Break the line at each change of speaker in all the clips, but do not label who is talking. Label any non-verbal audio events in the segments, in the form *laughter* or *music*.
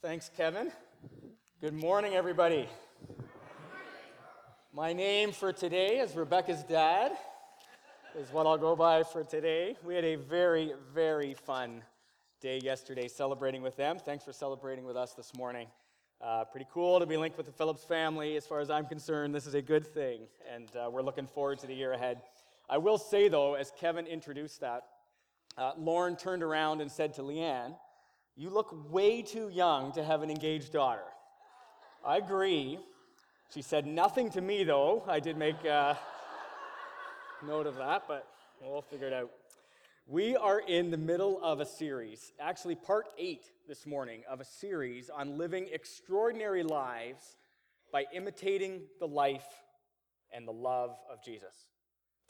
Thanks, Kevin. Good morning, everybody. My name for today is Rebecca's dad, is what I'll go by for today. We had a very, very fun day yesterday celebrating with them. Thanks for celebrating with us this morning. Uh, pretty cool to be linked with the Phillips family. As far as I'm concerned, this is a good thing, and uh, we're looking forward to the year ahead. I will say, though, as Kevin introduced that, uh, Lauren turned around and said to Leanne, You look way too young to have an engaged daughter. I agree. She said nothing to me, though. I did make uh, note of that, but we'll figure it out. We are in the middle of a series, actually, part eight this morning of a series on living extraordinary lives by imitating the life and the love of Jesus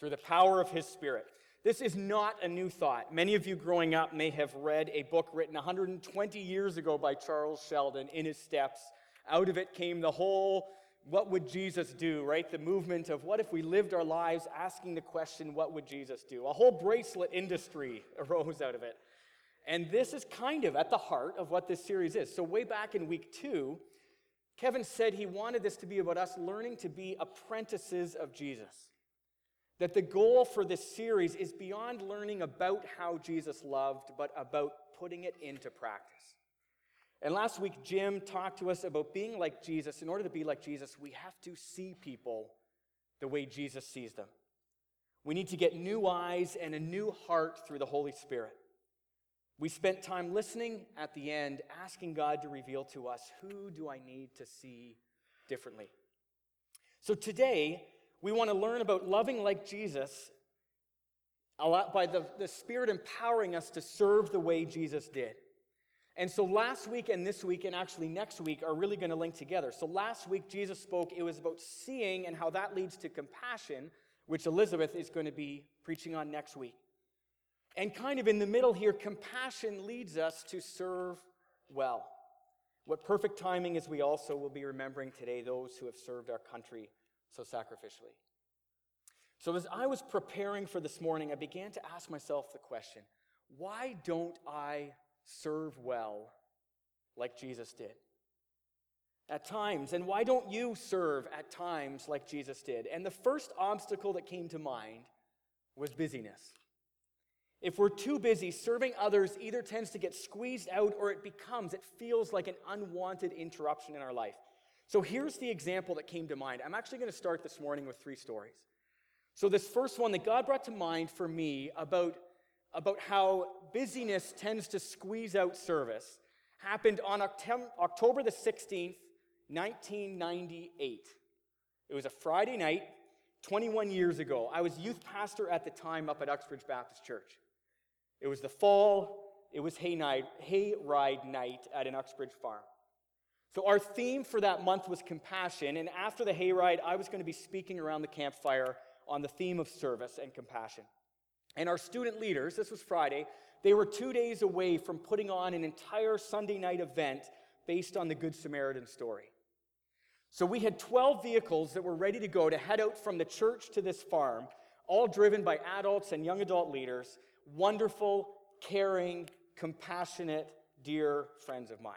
through the power of His Spirit. This is not a new thought. Many of you growing up may have read a book written 120 years ago by Charles Sheldon, In His Steps. Out of it came the whole what would Jesus do, right? The movement of what if we lived our lives asking the question, what would Jesus do? A whole bracelet industry *laughs* arose out of it. And this is kind of at the heart of what this series is. So, way back in week two, Kevin said he wanted this to be about us learning to be apprentices of Jesus. That the goal for this series is beyond learning about how Jesus loved, but about putting it into practice. And last week, Jim talked to us about being like Jesus. In order to be like Jesus, we have to see people the way Jesus sees them. We need to get new eyes and a new heart through the Holy Spirit. We spent time listening at the end, asking God to reveal to us who do I need to see differently. So today, we want to learn about loving like Jesus a lot by the, the Spirit empowering us to serve the way Jesus did. And so last week and this week, and actually next week, are really going to link together. So last week, Jesus spoke, it was about seeing and how that leads to compassion, which Elizabeth is going to be preaching on next week. And kind of in the middle here, compassion leads us to serve well. What perfect timing is we also will be remembering today those who have served our country so sacrificially. So, as I was preparing for this morning, I began to ask myself the question why don't I serve well like Jesus did? At times, and why don't you serve at times like Jesus did? And the first obstacle that came to mind was busyness. If we're too busy, serving others either tends to get squeezed out or it becomes, it feels like an unwanted interruption in our life. So here's the example that came to mind. I'm actually going to start this morning with three stories. So, this first one that God brought to mind for me about, about how busyness tends to squeeze out service happened on October the 16th, 1998. It was a Friday night, 21 years ago. I was youth pastor at the time up at Uxbridge Baptist Church. It was the fall, it was hay, night, hay ride night at an Uxbridge farm. So, our theme for that month was compassion. And after the hayride, I was going to be speaking around the campfire on the theme of service and compassion. And our student leaders, this was Friday, they were two days away from putting on an entire Sunday night event based on the Good Samaritan story. So, we had 12 vehicles that were ready to go to head out from the church to this farm, all driven by adults and young adult leaders, wonderful, caring, compassionate, dear friends of mine.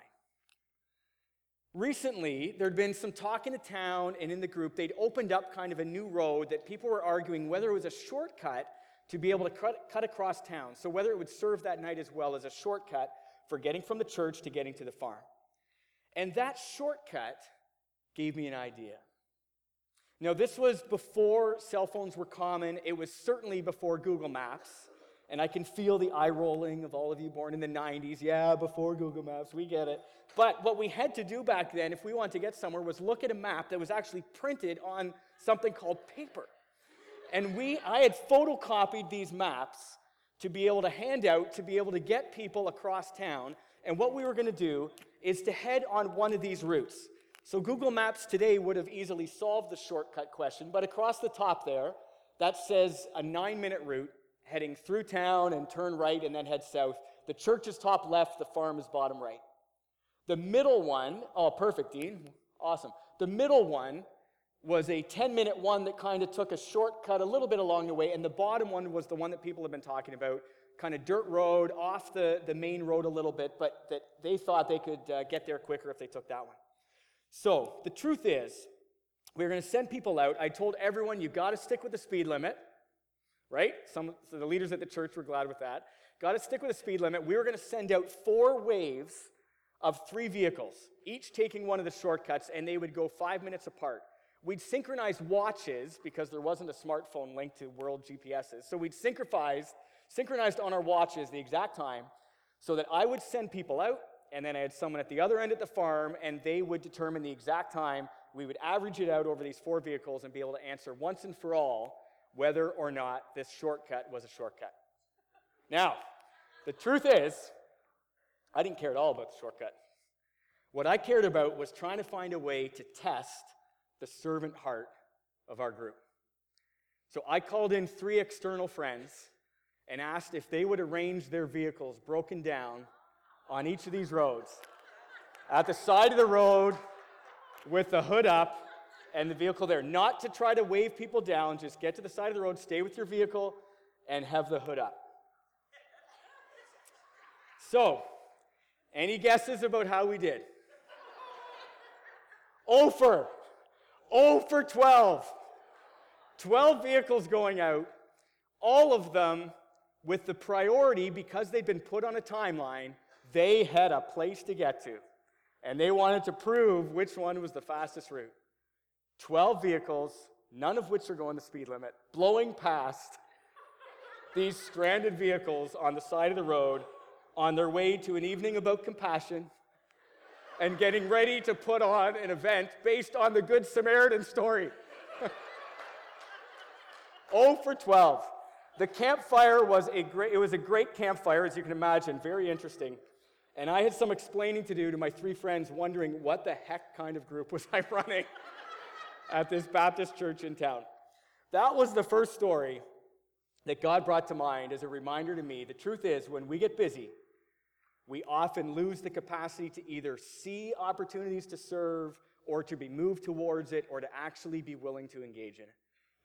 Recently, there'd been some talk in the town and in the group. They'd opened up kind of a new road that people were arguing whether it was a shortcut to be able to cut, cut across town. So, whether it would serve that night as well as a shortcut for getting from the church to getting to the farm. And that shortcut gave me an idea. Now, this was before cell phones were common. It was certainly before Google Maps. And I can feel the eye rolling of all of you born in the 90s. Yeah, before Google Maps, we get it. But what we had to do back then, if we wanted to get somewhere, was look at a map that was actually printed on something called paper. And we, I had photocopied these maps to be able to hand out, to be able to get people across town. And what we were going to do is to head on one of these routes. So Google Maps today would have easily solved the shortcut question, but across the top there, that says a nine minute route heading through town and turn right and then head south. The church is top left, the farm is bottom right. The middle one, oh, perfect, Dean. Awesome. The middle one was a 10 minute one that kind of took a shortcut a little bit along the way, and the bottom one was the one that people have been talking about kind of dirt road off the, the main road a little bit, but that they thought they could uh, get there quicker if they took that one. So the truth is, we are going to send people out. I told everyone, you've got to stick with the speed limit, right? Some so the leaders at the church were glad with that. Got to stick with the speed limit. We were going to send out four waves of three vehicles, each taking one of the shortcuts, and they would go five minutes apart. We'd synchronize watches because there wasn't a smartphone linked to world GPSs. So we'd synchronize, synchronized on our watches the exact time so that I would send people out, and then I had someone at the other end at the farm, and they would determine the exact time we would average it out over these four vehicles and be able to answer once and for all whether or not this shortcut was a shortcut. Now, the truth is, I didn't care at all about the shortcut. What I cared about was trying to find a way to test the servant heart of our group. So I called in three external friends and asked if they would arrange their vehicles broken down on each of these roads at the side of the road with the hood up and the vehicle there. Not to try to wave people down, just get to the side of the road, stay with your vehicle, and have the hood up. So, any guesses about how we did? Oh for, oh for 12. 12 vehicles going out, all of them with the priority because they'd been put on a timeline, they had a place to get to and they wanted to prove which one was the fastest route. 12 vehicles, none of which are going the speed limit, blowing past these stranded vehicles on the side of the road on their way to an evening about compassion and getting ready to put on an event based on the Good Samaritan story. *laughs* oh for 12. The campfire was a great, it was a great campfire, as you can imagine, very interesting. And I had some explaining to do to my three friends, wondering what the heck kind of group was *laughs* I running at this Baptist church in town. That was the first story that God brought to mind as a reminder to me. The truth is, when we get busy, we often lose the capacity to either see opportunities to serve or to be moved towards it or to actually be willing to engage in it.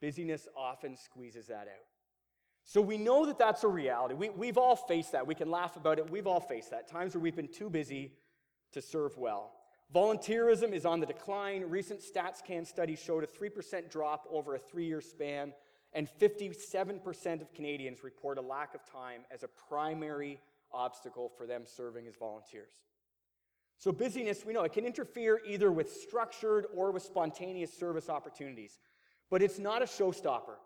Busyness often squeezes that out. So we know that that's a reality. We, we've all faced that. We can laugh about it. We've all faced that. Times where we've been too busy to serve well. Volunteerism is on the decline. Recent StatsCan studies showed a 3% drop over a three year span, and 57% of Canadians report a lack of time as a primary obstacle for them serving as volunteers. So, busyness, we know it can interfere either with structured or with spontaneous service opportunities, but it's not a showstopper.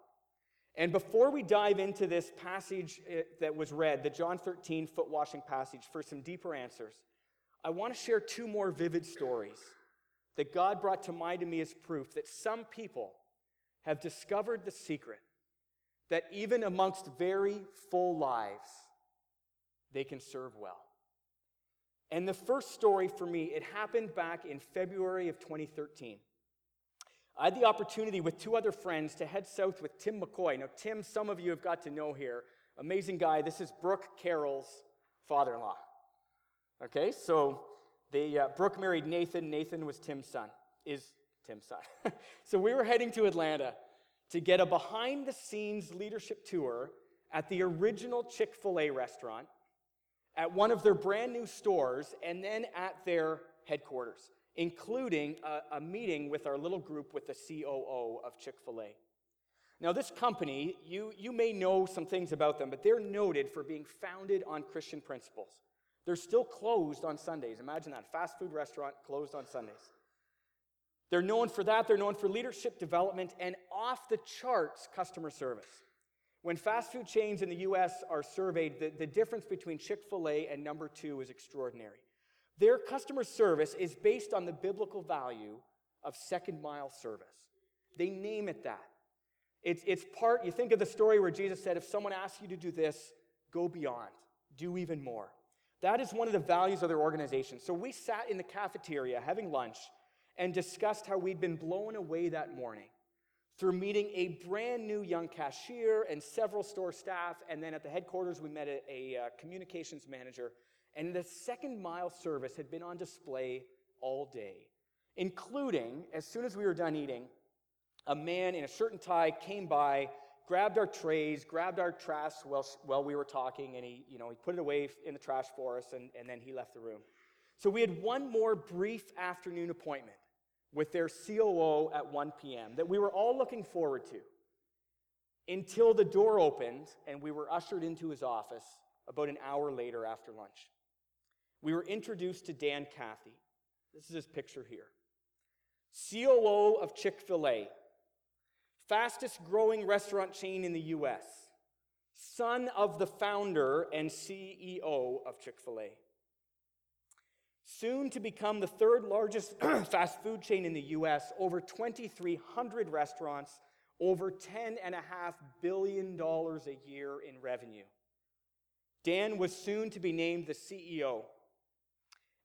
And before we dive into this passage eh, that was read, the John 13 foot washing passage, for some deeper answers, I want to share two more vivid stories that God brought to mind to me as proof that some people have discovered the secret that even amongst very full lives, they can serve well. And the first story for me, it happened back in February of 2013. I had the opportunity with two other friends to head south with Tim McCoy. Now, Tim, some of you have got to know here. Amazing guy. This is Brooke Carroll's father in law. Okay, so they, uh, Brooke married Nathan. Nathan was Tim's son, is Tim's son. *laughs* so we were heading to Atlanta to get a behind the scenes leadership tour at the original Chick fil A restaurant, at one of their brand new stores, and then at their headquarters including a, a meeting with our little group with the COO of Chick fil A. Now, this company, you, you may know some things about them, but they're noted for being founded on Christian principles. They're still closed on Sundays. Imagine that fast food restaurant closed on Sundays. They're known for that. They're known for leadership development and off the charts customer service. When fast food chains in the US are surveyed, the, the difference between Chick fil A and number two is extraordinary. Their customer service is based on the biblical value of second mile service. They name it that. It's, it's part, you think of the story where Jesus said, if someone asks you to do this, go beyond, do even more. That is one of the values of their organization. So we sat in the cafeteria having lunch and discussed how we'd been blown away that morning through meeting a brand new young cashier and several store staff. And then at the headquarters, we met a, a uh, communications manager and the second mile service had been on display all day, including, as soon as we were done eating, a man in a shirt and tie came by, grabbed our trays, grabbed our trash while, while we were talking, and he, you know, he put it away in the trash for us, and, and then he left the room. So we had one more brief afternoon appointment with their COO at 1 p.m. that we were all looking forward to until the door opened and we were ushered into his office about an hour later after lunch. We were introduced to Dan Cathy. This is his picture here. COO of Chick fil A, fastest growing restaurant chain in the US, son of the founder and CEO of Chick fil A. Soon to become the third largest *clears throat* fast food chain in the US, over 2,300 restaurants, over $10.5 billion a year in revenue. Dan was soon to be named the CEO.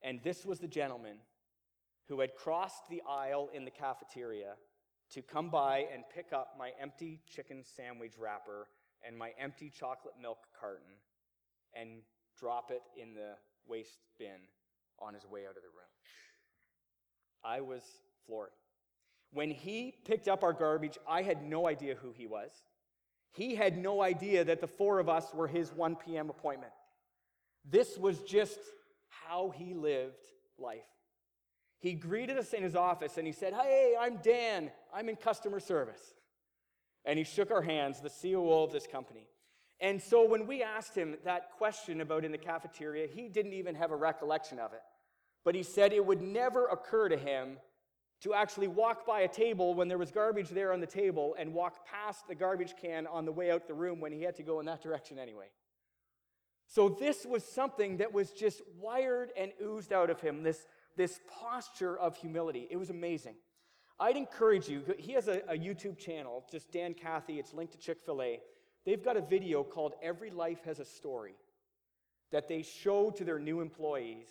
And this was the gentleman who had crossed the aisle in the cafeteria to come by and pick up my empty chicken sandwich wrapper and my empty chocolate milk carton and drop it in the waste bin on his way out of the room. I was floored. When he picked up our garbage, I had no idea who he was. He had no idea that the four of us were his 1 p.m. appointment. This was just how he lived life. He greeted us in his office and he said, Hey, I'm Dan. I'm in customer service. And he shook our hands, the COO of this company. And so when we asked him that question about in the cafeteria, he didn't even have a recollection of it. But he said it would never occur to him to actually walk by a table when there was garbage there on the table and walk past the garbage can on the way out the room when he had to go in that direction anyway. So this was something that was just wired and oozed out of him, this, this posture of humility. It was amazing. I'd encourage you, he has a, a YouTube channel, just Dan Cathy, it's linked to Chick fil A. They've got a video called Every Life Has a Story that they show to their new employees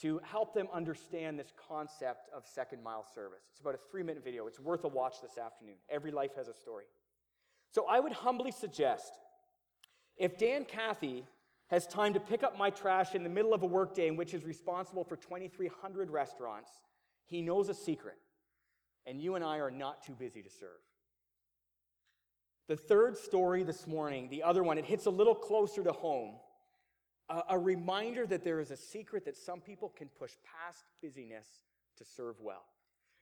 to help them understand this concept of second mile service. It's about a three minute video. It's worth a watch this afternoon. Every life has a story. So I would humbly suggest if Dan Cathy has time to pick up my trash in the middle of a workday in which is responsible for 2,300 restaurants, he knows a secret. And you and I are not too busy to serve. The third story this morning, the other one, it hits a little closer to home. A, a reminder that there is a secret that some people can push past busyness to serve well.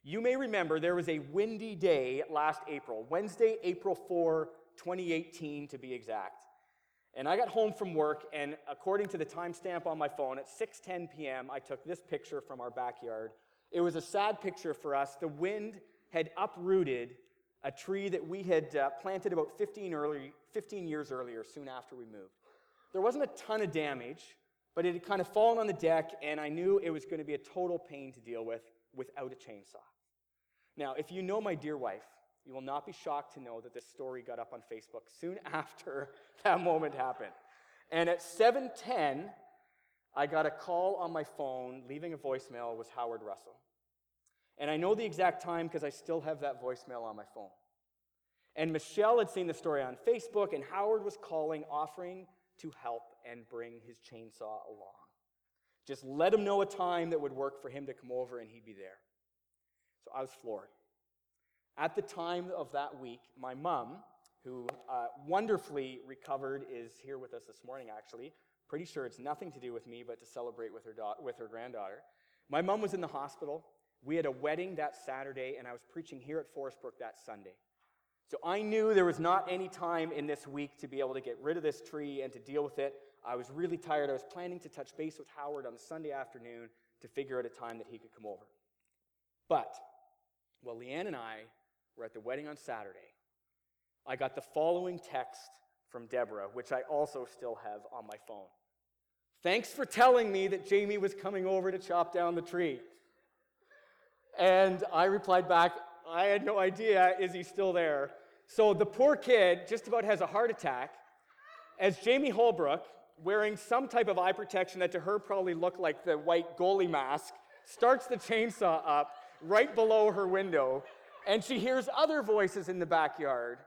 You may remember there was a windy day last April, Wednesday, April 4, 2018 to be exact. And I got home from work, and according to the timestamp on my phone, at 6:10 p.m., I took this picture from our backyard. It was a sad picture for us. The wind had uprooted a tree that we had uh, planted about 15, early, 15 years earlier, soon after we moved. There wasn't a ton of damage, but it had kind of fallen on the deck, and I knew it was going to be a total pain to deal with without a chainsaw. Now, if you know my dear wife, you will not be shocked to know that this story got up on Facebook soon *laughs* after that moment happened. And at 7:10, I got a call on my phone leaving a voicemail was Howard Russell. And I know the exact time because I still have that voicemail on my phone. And Michelle had seen the story on Facebook, and Howard was calling, offering to help and bring his chainsaw along. Just let him know a time that would work for him to come over, and he'd be there. So I was floored. At the time of that week, my mom, who uh, wonderfully recovered, is here with us this morning, actually. Pretty sure it's nothing to do with me, but to celebrate with her, da- with her granddaughter. My mom was in the hospital. We had a wedding that Saturday, and I was preaching here at Forest Brook that Sunday. So I knew there was not any time in this week to be able to get rid of this tree and to deal with it. I was really tired. I was planning to touch base with Howard on Sunday afternoon to figure out a time that he could come over. But while Leanne and I were at the wedding on Saturday, I got the following text from Deborah, which I also still have on my phone. Thanks for telling me that Jamie was coming over to chop down the tree. And I replied back, I had no idea. Is he still there? So the poor kid just about has a heart attack as Jamie Holbrook, wearing some type of eye protection that to her probably looked like the white goalie mask, starts the chainsaw up right below her window and she hears other voices in the backyard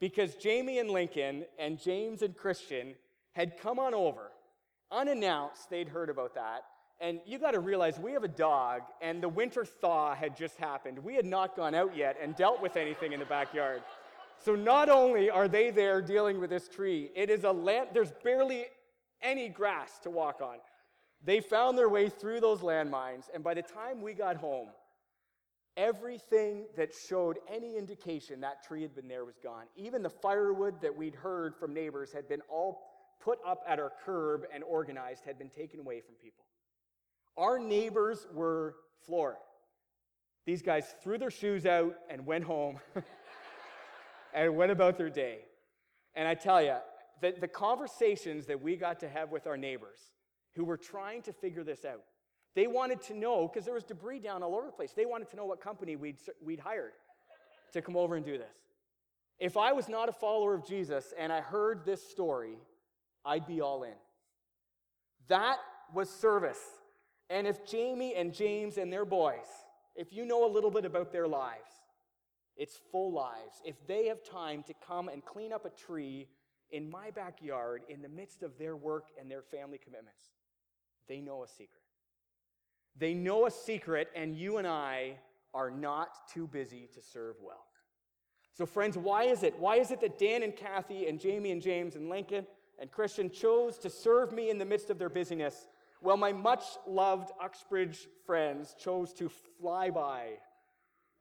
because Jamie and Lincoln and James and Christian had come on over. Unannounced, they'd heard about that. And you got to realize we have a dog, and the winter thaw had just happened. We had not gone out yet and dealt with anything in the backyard. So not only are they there dealing with this tree, it is a land, there's barely any grass to walk on. They found their way through those landmines, and by the time we got home, everything that showed any indication that tree had been there was gone. Even the firewood that we'd heard from neighbors had been all put up at our curb and organized, had been taken away from people. Our neighbors were floored. These guys threw their shoes out and went home *laughs* and went about their day. And I tell you, the, the conversations that we got to have with our neighbors who were trying to figure this out, they wanted to know, because there was debris down all over the place, they wanted to know what company we'd, we'd hired to come over and do this. If I was not a follower of Jesus and I heard this story, I'd be all in. That was service. And if Jamie and James and their boys, if you know a little bit about their lives, it's full lives. If they have time to come and clean up a tree in my backyard in the midst of their work and their family commitments, they know a secret. They know a secret, and you and I are not too busy to serve well. So, friends, why is it? Why is it that Dan and Kathy and Jamie and James and Lincoln and Christian chose to serve me in the midst of their busyness? Well, my much loved Uxbridge friends chose to fly by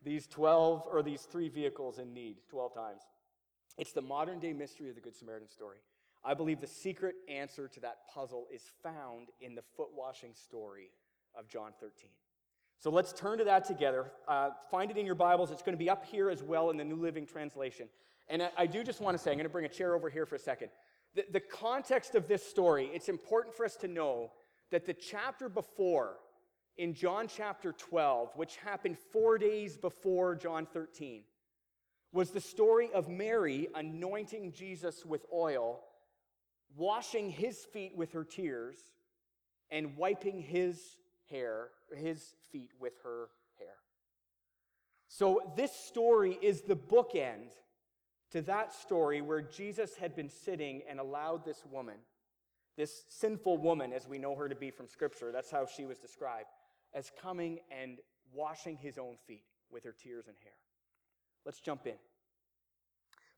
these 12 or these three vehicles in need 12 times. It's the modern day mystery of the Good Samaritan story. I believe the secret answer to that puzzle is found in the foot washing story of John 13. So let's turn to that together. Uh, find it in your Bibles. It's going to be up here as well in the New Living Translation. And I, I do just want to say, I'm going to bring a chair over here for a second. The, the context of this story, it's important for us to know that the chapter before, in John chapter 12, which happened four days before John 13, was the story of Mary anointing Jesus with oil, washing his feet with her tears, and wiping his hair, his feet with her hair. So this story is the bookend to that story where Jesus had been sitting and allowed this woman, this sinful woman, as we know her to be from Scripture, that's how she was described, as coming and washing his own feet with her tears and hair. Let's jump in.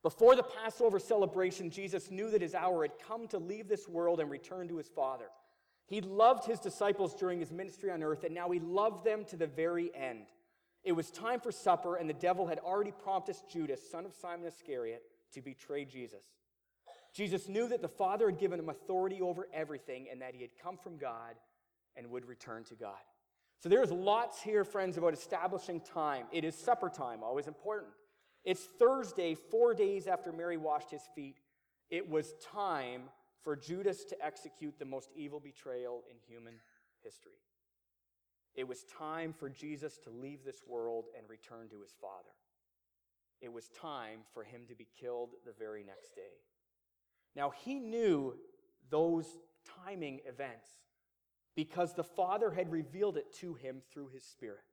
Before the Passover celebration, Jesus knew that his hour had come to leave this world and return to his Father. He loved his disciples during his ministry on earth, and now he loved them to the very end. It was time for supper, and the devil had already prompted Judas, son of Simon Iscariot, to betray Jesus. Jesus knew that the Father had given him authority over everything and that he had come from God and would return to God. So there's lots here, friends, about establishing time. It is supper time, always important. It's Thursday, four days after Mary washed his feet. It was time for Judas to execute the most evil betrayal in human history. It was time for Jesus to leave this world and return to his Father. It was time for him to be killed the very next day. Now, he knew those timing events because the Father had revealed it to him through his Spirit.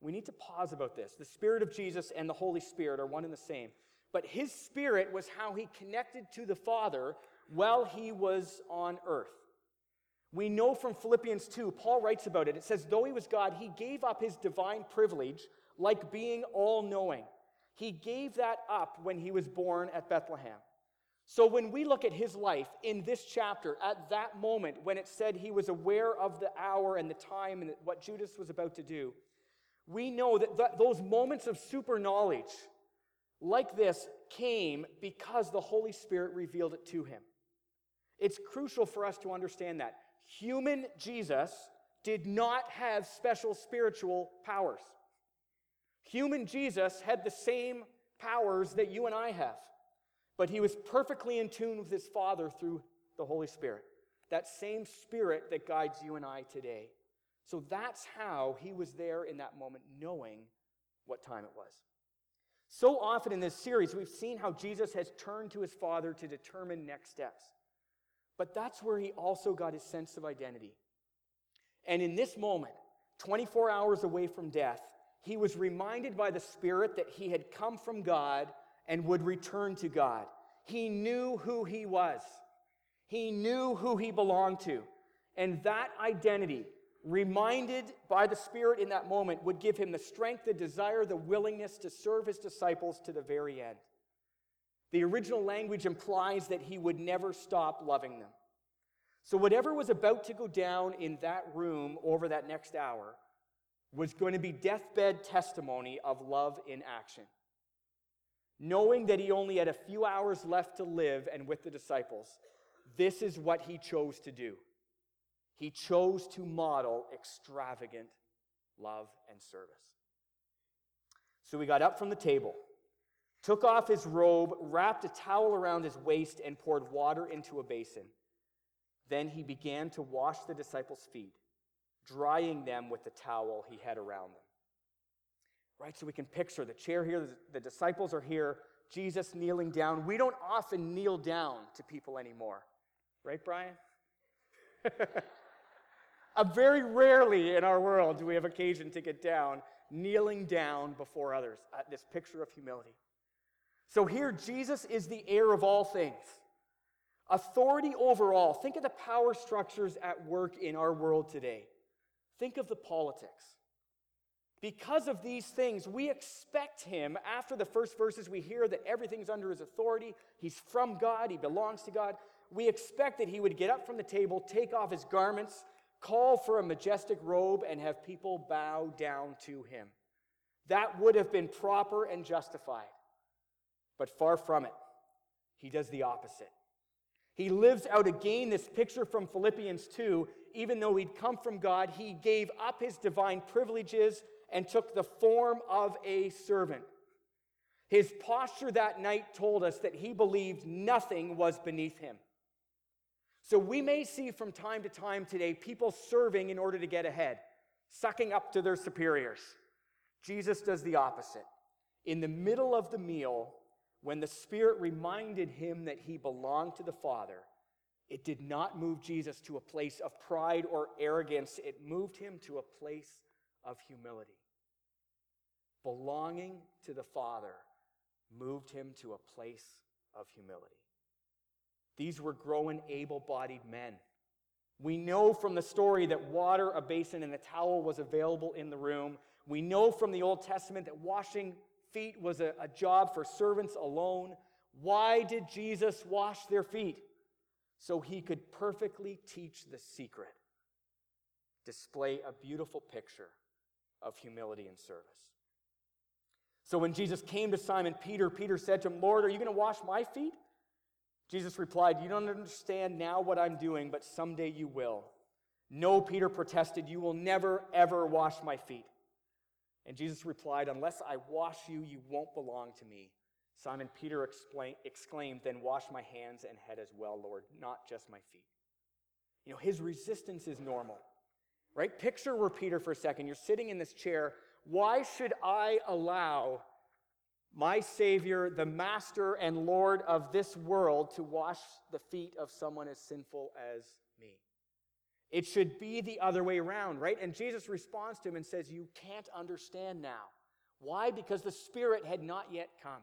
We need to pause about this. The Spirit of Jesus and the Holy Spirit are one and the same. But his Spirit was how he connected to the Father while he was on earth. We know from Philippians 2, Paul writes about it. It says, Though he was God, he gave up his divine privilege, like being all knowing. He gave that up when he was born at Bethlehem. So when we look at his life in this chapter, at that moment when it said he was aware of the hour and the time and what Judas was about to do, we know that th- those moments of super knowledge like this came because the Holy Spirit revealed it to him. It's crucial for us to understand that. Human Jesus did not have special spiritual powers. Human Jesus had the same powers that you and I have, but he was perfectly in tune with his Father through the Holy Spirit. That same Spirit that guides you and I today. So that's how he was there in that moment, knowing what time it was. So often in this series, we've seen how Jesus has turned to his Father to determine next steps. But that's where he also got his sense of identity. And in this moment, 24 hours away from death, he was reminded by the Spirit that he had come from God and would return to God. He knew who he was, he knew who he belonged to. And that identity, reminded by the Spirit in that moment, would give him the strength, the desire, the willingness to serve his disciples to the very end. The original language implies that he would never stop loving them. So, whatever was about to go down in that room over that next hour was going to be deathbed testimony of love in action. Knowing that he only had a few hours left to live and with the disciples, this is what he chose to do. He chose to model extravagant love and service. So he got up from the table, took off his robe, wrapped a towel around his waist, and poured water into a basin. Then he began to wash the disciples' feet, drying them with the towel he had around them. Right? So we can picture the chair here, the disciples are here, Jesus kneeling down. We don't often kneel down to people anymore. Right, Brian? *laughs* uh, very rarely in our world do we have occasion to get down, kneeling down before others. Uh, this picture of humility. So here, Jesus is the heir of all things. Authority over all. Think of the power structures at work in our world today. Think of the politics. Because of these things, we expect him, after the first verses, we hear that everything's under his authority. He's from God, he belongs to God. We expect that he would get up from the table, take off his garments, call for a majestic robe, and have people bow down to him. That would have been proper and justified. But far from it, he does the opposite. He lives out again this picture from Philippians 2. Even though he'd come from God, he gave up his divine privileges and took the form of a servant. His posture that night told us that he believed nothing was beneath him. So we may see from time to time today people serving in order to get ahead, sucking up to their superiors. Jesus does the opposite. In the middle of the meal, when the Spirit reminded him that he belonged to the Father, it did not move Jesus to a place of pride or arrogance. It moved him to a place of humility. Belonging to the Father moved him to a place of humility. These were growing, able bodied men. We know from the story that water, a basin, and a towel was available in the room. We know from the Old Testament that washing feet was a, a job for servants alone. Why did Jesus wash their feet? So he could perfectly teach the secret, display a beautiful picture of humility and service. So when Jesus came to Simon Peter, Peter said to him, Lord, are you going to wash my feet? Jesus replied, You don't understand now what I'm doing, but someday you will. No, Peter protested, You will never, ever wash my feet. And Jesus replied, Unless I wash you, you won't belong to me. Simon Peter exclaimed, Then wash my hands and head as well, Lord, not just my feet. You know, his resistance is normal, right? Picture where Peter for a second. You're sitting in this chair. Why should I allow my Savior, the Master and Lord of this world, to wash the feet of someone as sinful as me? It should be the other way around, right? And Jesus responds to him and says, You can't understand now. Why? Because the Spirit had not yet come.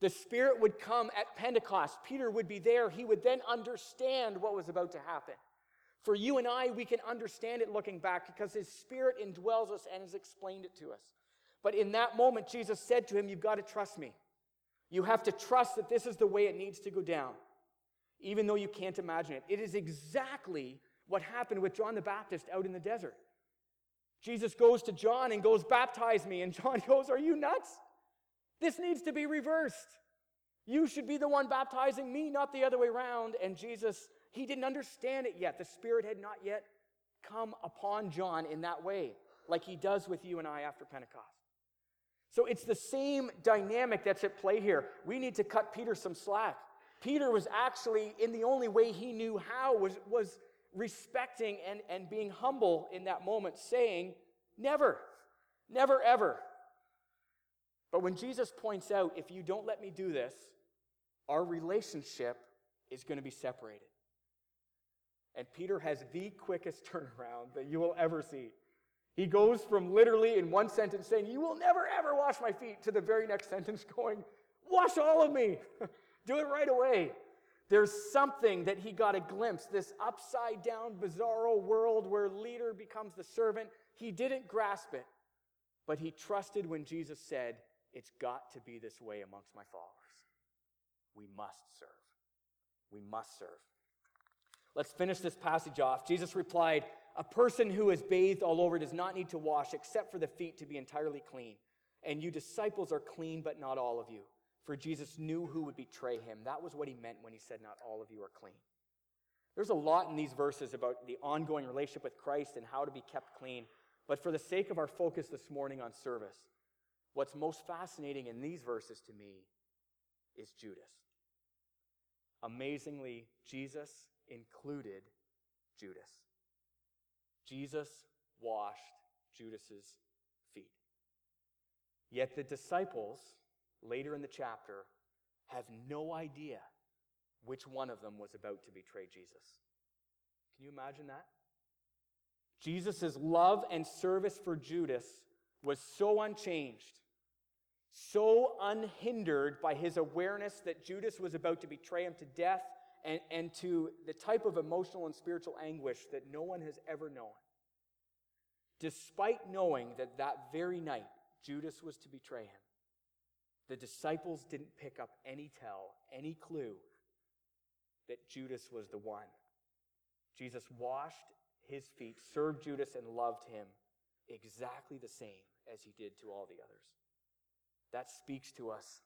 The Spirit would come at Pentecost. Peter would be there. He would then understand what was about to happen. For you and I, we can understand it looking back because His Spirit indwells us and has explained it to us. But in that moment, Jesus said to him, You've got to trust me. You have to trust that this is the way it needs to go down, even though you can't imagine it. It is exactly what happened with John the Baptist out in the desert. Jesus goes to John and goes, Baptize me. And John *laughs* goes, Are you nuts? This needs to be reversed. You should be the one baptizing me, not the other way around. And Jesus, he didn't understand it yet. The Spirit had not yet come upon John in that way, like he does with you and I after Pentecost. So it's the same dynamic that's at play here. We need to cut Peter some slack. Peter was actually, in the only way he knew how, was, was respecting and, and being humble in that moment, saying, Never, never, ever. But when Jesus points out, if you don't let me do this, our relationship is going to be separated. And Peter has the quickest *laughs* turnaround that you will ever see. He goes from literally in one sentence saying, You will never ever wash my feet, to the very next *laughs* sentence going, Wash all of me. *laughs* Do it right away. There's something that he got a glimpse, this upside down, bizarro world where leader becomes the servant. He didn't grasp it, but he trusted when Jesus said, It's got to be this way amongst my followers. We must serve. We must serve. Let's finish this passage off. Jesus replied, A person who is bathed all over does not need to wash except for the feet to be entirely clean. And you disciples are clean, but not all of you. For Jesus knew who would betray him. That was what he meant when he said, Not all of you are clean. There's a lot in these verses about the ongoing relationship with Christ and how to be kept clean. But for the sake of our focus this morning on service, what's most fascinating in these verses to me is Judas. Amazingly, Jesus included Judas. Jesus washed Judas's feet. Yet the disciples, later in the chapter, have no idea which one of them was about to betray Jesus. Can you imagine that? Jesus' love and service for Judas was so unchanged, so unhindered by his awareness that Judas was about to betray him to death and, and to the type of emotional and spiritual anguish that no one has ever known. Despite knowing that that very night Judas was to betray him, the disciples didn't pick up any tell, any clue that Judas was the one. Jesus washed his feet, served Judas, and loved him exactly the same as he did to all the others. That speaks to us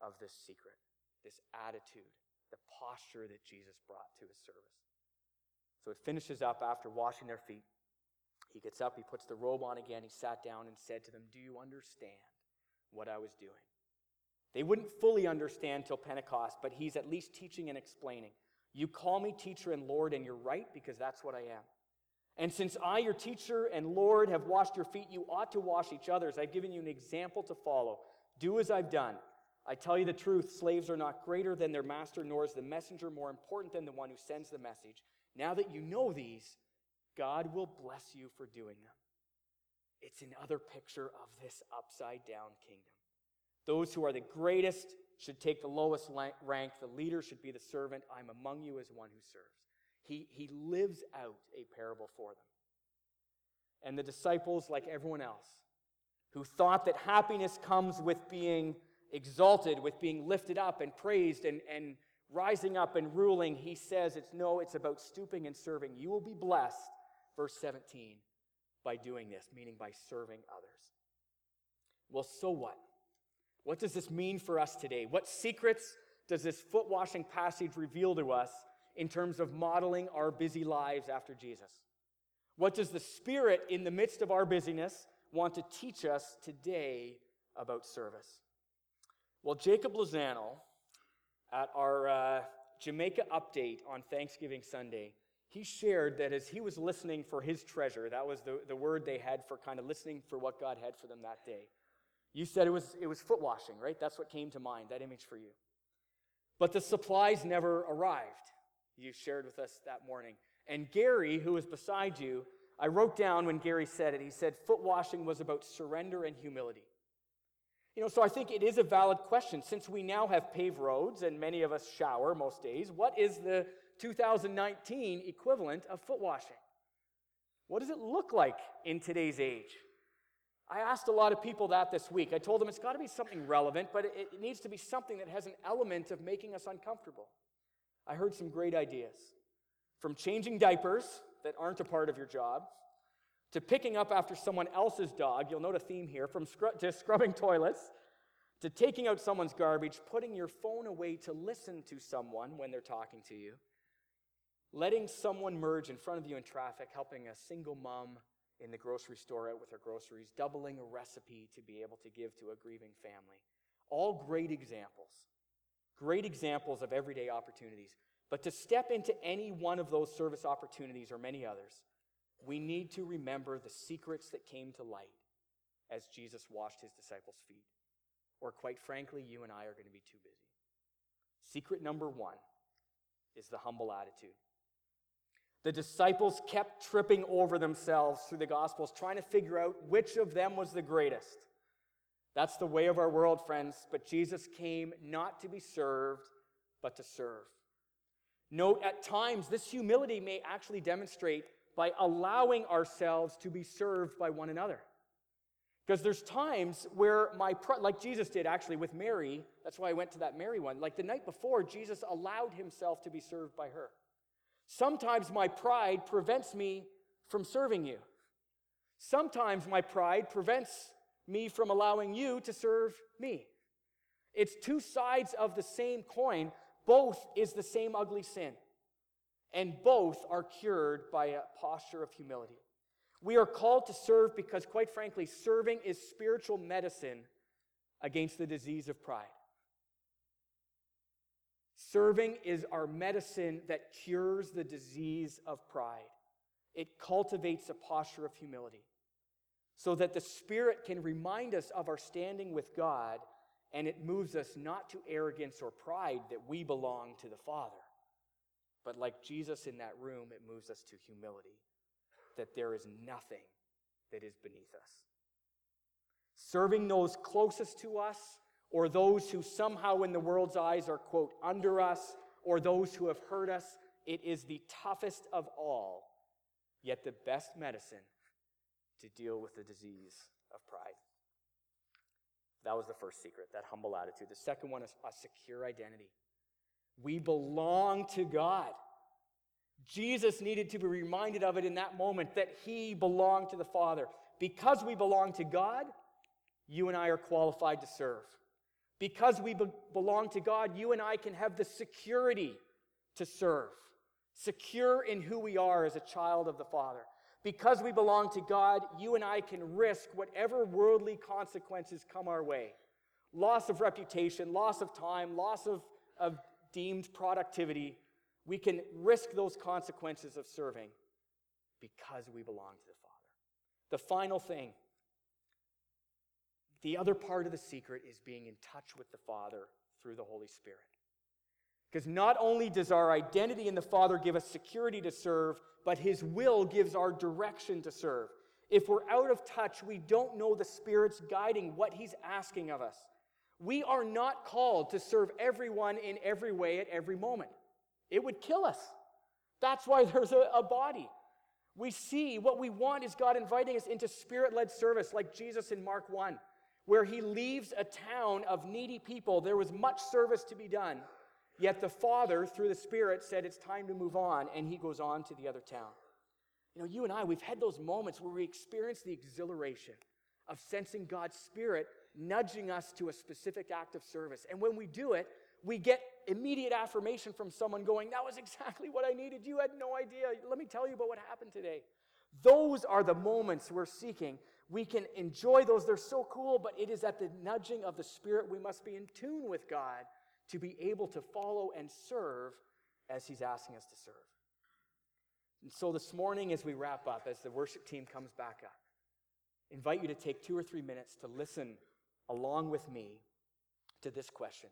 of this secret, this attitude, the posture that Jesus brought to his service. So it finishes up after washing their feet. He gets up, he puts the robe on again, he sat down and said to them, Do you understand what I was doing? They wouldn't fully understand till Pentecost, but he's at least teaching and explaining. You call me teacher and Lord, and you're right because that's what I am. And since I, your teacher and Lord, have washed your feet, you ought to wash each other's. I've given you an example to follow. Do as I've done. I tell you the truth slaves are not greater than their master, nor is the messenger more important than the one who sends the message. Now that you know these, God will bless you for doing them. It's another picture of this upside down kingdom. Those who are the greatest should take the lowest rank. The leader should be the servant. I'm among you as one who serves. He, he lives out a parable for them. And the disciples, like everyone else, who thought that happiness comes with being exalted, with being lifted up and praised and, and rising up and ruling, he says it's no, it's about stooping and serving. You will be blessed, verse 17, by doing this, meaning by serving others. Well, so what? What does this mean for us today? What secrets does this foot washing passage reveal to us in terms of modeling our busy lives after Jesus? What does the Spirit in the midst of our busyness want to teach us today about service? Well, Jacob Lozano, at our uh, Jamaica update on Thanksgiving Sunday, he shared that as he was listening for his treasure, that was the, the word they had for kind of listening for what God had for them that day. You said it was, it was foot washing, right? That's what came to mind, that image for you. But the supplies never arrived. You shared with us that morning. And Gary, who was beside you, I wrote down when Gary said it, he said, foot washing was about surrender and humility. You know, so I think it is a valid question. Since we now have paved roads and many of us shower most days, what is the 2019 equivalent of foot washing? What does it look like in today's age? I asked a lot of people that this week. I told them it's got to be something relevant, but it, it needs to be something that has an element of making us uncomfortable. I heard some great ideas. From changing diapers that aren't a part of your job, to picking up after someone else's dog, you'll note a theme here, from scrub- to scrubbing toilets, to taking out someone's garbage, putting your phone away to listen to someone when they're talking to you, letting someone merge in front of you in traffic, helping a single mom in the grocery store out with her groceries, doubling a recipe to be able to give to a grieving family. All great examples. Great examples of everyday opportunities. But to step into any one of those service opportunities or many others, we need to remember the secrets that came to light as Jesus washed his disciples' feet. Or, quite frankly, you and I are going to be too busy. Secret number one is the humble attitude. The disciples kept tripping over themselves through the Gospels, trying to figure out which of them was the greatest. That's the way of our world, friends. But Jesus came not to be served, but to serve. Note, at times, this humility may actually demonstrate by allowing ourselves to be served by one another. Because there's times where my, pride, like Jesus did actually with Mary, that's why I went to that Mary one. Like the night before, Jesus allowed himself to be served by her. Sometimes my pride prevents me from serving you. Sometimes my pride prevents me from allowing you to serve me. It's two sides of the same coin. Both is the same ugly sin. And both are cured by a posture of humility. We are called to serve because, quite frankly, serving is spiritual medicine against the disease of pride. Serving is our medicine that cures the disease of pride. It cultivates a posture of humility so that the Spirit can remind us of our standing with God and it moves us not to arrogance or pride that we belong to the Father, but like Jesus in that room, it moves us to humility that there is nothing that is beneath us. Serving those closest to us, or those who somehow in the world's eyes are, quote, under us, or those who have hurt us, it is the toughest of all, yet the best medicine to deal with the disease of pride. That was the first secret, that humble attitude. The second one is a secure identity. We belong to God. Jesus needed to be reminded of it in that moment that he belonged to the Father. Because we belong to God, you and I are qualified to serve. Because we be- belong to God, you and I can have the security to serve, secure in who we are as a child of the Father. Because we belong to God, you and I can risk whatever worldly consequences come our way loss of reputation, loss of time, loss of, of deemed productivity we can risk those consequences of serving because we belong to the Father. The final thing, the other part of the secret is being in touch with the Father through the Holy Spirit. Because not only does our identity in the Father give us security to serve, but His will gives our direction to serve. If we're out of touch, we don't know the Spirit's guiding what He's asking of us. We are not called to serve everyone in every way at every moment. It would kill us. That's why *laughs* there's a, a body. We see what we want is God inviting us into spirit led service, like Jesus in Mark 1, where he leaves a town of needy people. There was much service to be done. Yet the Father, through the Spirit, said it's time to move on, and he goes on to the other town. You know, you and I, we've had those moments where we experience the exhilaration of sensing God's Spirit nudging us to a specific act of service. And when we do it, we get immediate affirmation from someone going, That was exactly what I needed. You had no idea. Let me tell you about what happened today. Those are the moments we're seeking. We can enjoy those, they're so cool, but it is at the nudging of the Spirit we must be in tune with God to be able to follow and serve as He's asking us to serve. And so this morning, as we wrap up, as the worship team comes back up, invite you to take two or three minutes to listen along with me to this question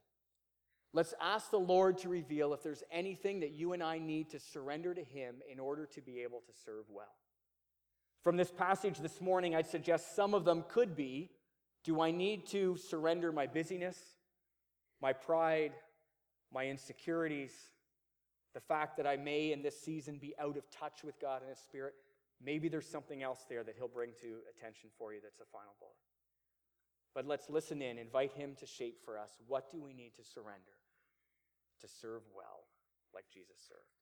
Let's ask the Lord to reveal if there's anything that you and I need to surrender to Him in order to be able to serve well. From this passage this morning, I'd suggest some of them could be Do I need to surrender my busyness, my pride, my insecurities, the fact that I may in this season be out of touch with God and His Spirit? Maybe there's something else there that He'll bring to attention for you that's a final bullet. But let's listen in, invite Him to shape for us what do we need to surrender? to serve well like Jesus served.